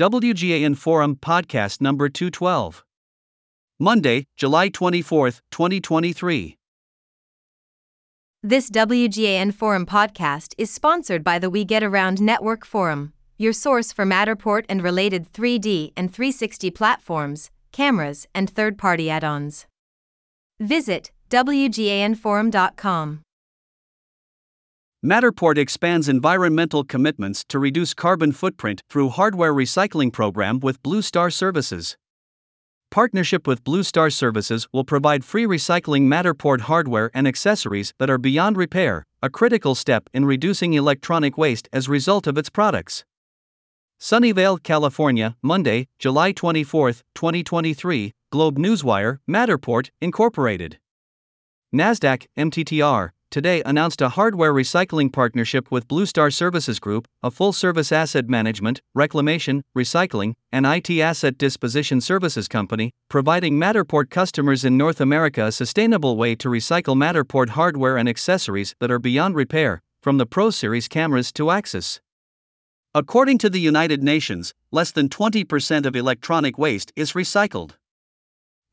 WGAN Forum Podcast Number 212. Monday, July 24, 2023. This WGAN Forum podcast is sponsored by the We Get Around Network Forum, your source for Matterport and related 3D and 360 platforms, cameras, and third party add ons. Visit WGANForum.com. Matterport expands environmental commitments to reduce carbon footprint through hardware recycling program with Blue Star Services. Partnership with Blue Star Services will provide free recycling Matterport hardware and accessories that are beyond repair, a critical step in reducing electronic waste as a result of its products. Sunnyvale, California, Monday, July 24, 2023, Globe Newswire, Matterport, Incorporated. NASDAQ, MTTR, today announced a hardware recycling partnership with Blue Star Services Group, a full service asset management, reclamation, recycling, and IT asset disposition services company, providing Matterport customers in North America a sustainable way to recycle Matterport hardware and accessories that are beyond repair, from the Pro Series cameras to Axis. According to the United Nations, less than 20% of electronic waste is recycled.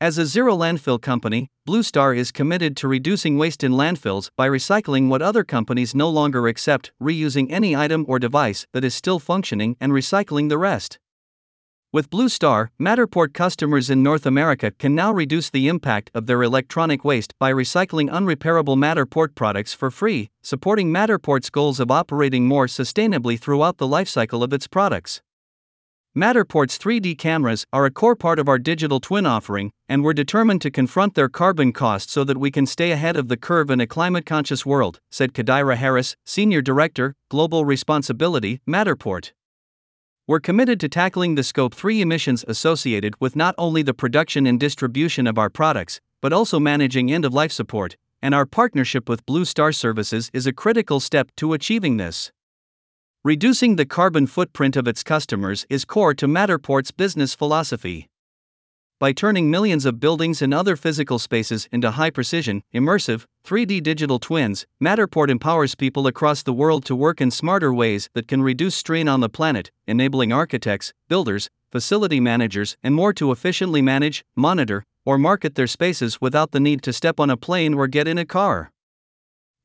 As a zero landfill company, Blue Star is committed to reducing waste in landfills by recycling what other companies no longer accept, reusing any item or device that is still functioning, and recycling the rest. With Blue Star, Matterport customers in North America can now reduce the impact of their electronic waste by recycling unrepairable Matterport products for free, supporting Matterport's goals of operating more sustainably throughout the lifecycle of its products. Matterport's 3D cameras are a core part of our digital twin offering, and we're determined to confront their carbon cost so that we can stay ahead of the curve in a climate conscious world, said Kadira Harris, Senior Director, Global Responsibility, Matterport. We're committed to tackling the Scope 3 emissions associated with not only the production and distribution of our products, but also managing end of life support, and our partnership with Blue Star Services is a critical step to achieving this. Reducing the carbon footprint of its customers is core to Matterport's business philosophy. By turning millions of buildings and other physical spaces into high precision, immersive, 3D digital twins, Matterport empowers people across the world to work in smarter ways that can reduce strain on the planet, enabling architects, builders, facility managers, and more to efficiently manage, monitor, or market their spaces without the need to step on a plane or get in a car.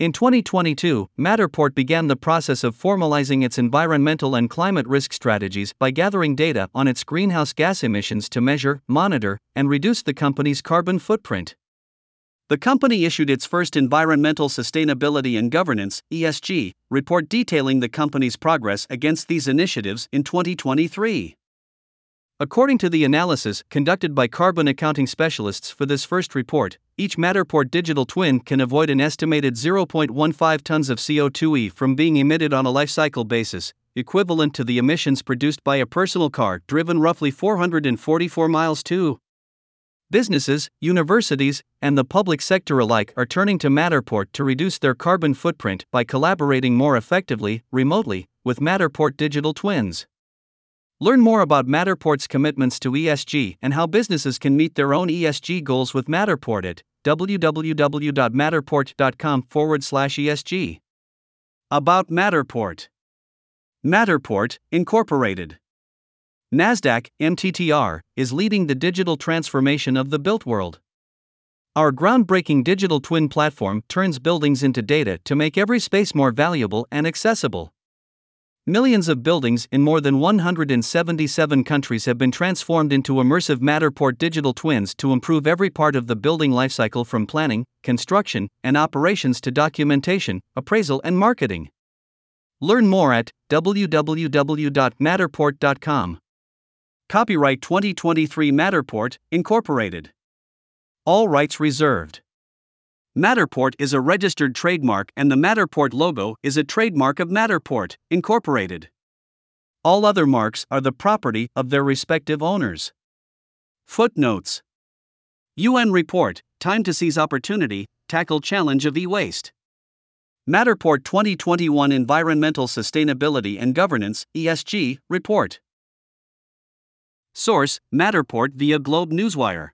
In 2022, Matterport began the process of formalizing its environmental and climate risk strategies by gathering data on its greenhouse gas emissions to measure, monitor, and reduce the company's carbon footprint. The company issued its first Environmental Sustainability and Governance (ESG) report detailing the company's progress against these initiatives in 2023. According to the analysis conducted by carbon accounting specialists for this first report, each Matterport digital twin can avoid an estimated 0.15 tons of CO2e from being emitted on a life cycle basis, equivalent to the emissions produced by a personal car driven roughly 444 miles to. Businesses, universities, and the public sector alike are turning to Matterport to reduce their carbon footprint by collaborating more effectively, remotely, with Matterport digital twins. Learn more about Matterport's commitments to ESG and how businesses can meet their own ESG goals with Matterport at www.matterport.com forward slash ESG. About Matterport Matterport, Incorporated. NASDAQ, MTTR, is leading the digital transformation of the built world. Our groundbreaking digital twin platform turns buildings into data to make every space more valuable and accessible. Millions of buildings in more than 177 countries have been transformed into immersive Matterport digital twins to improve every part of the building lifecycle from planning, construction, and operations to documentation, appraisal, and marketing. Learn more at www.matterport.com. Copyright 2023 Matterport, Incorporated. All rights reserved. Matterport is a registered trademark and the Matterport logo is a trademark of Matterport, Incorporated. All other marks are the property of their respective owners. Footnotes UN Report Time to Seize Opportunity, Tackle Challenge of E Waste. Matterport 2021 Environmental Sustainability and Governance ESG Report. Source Matterport via Globe Newswire.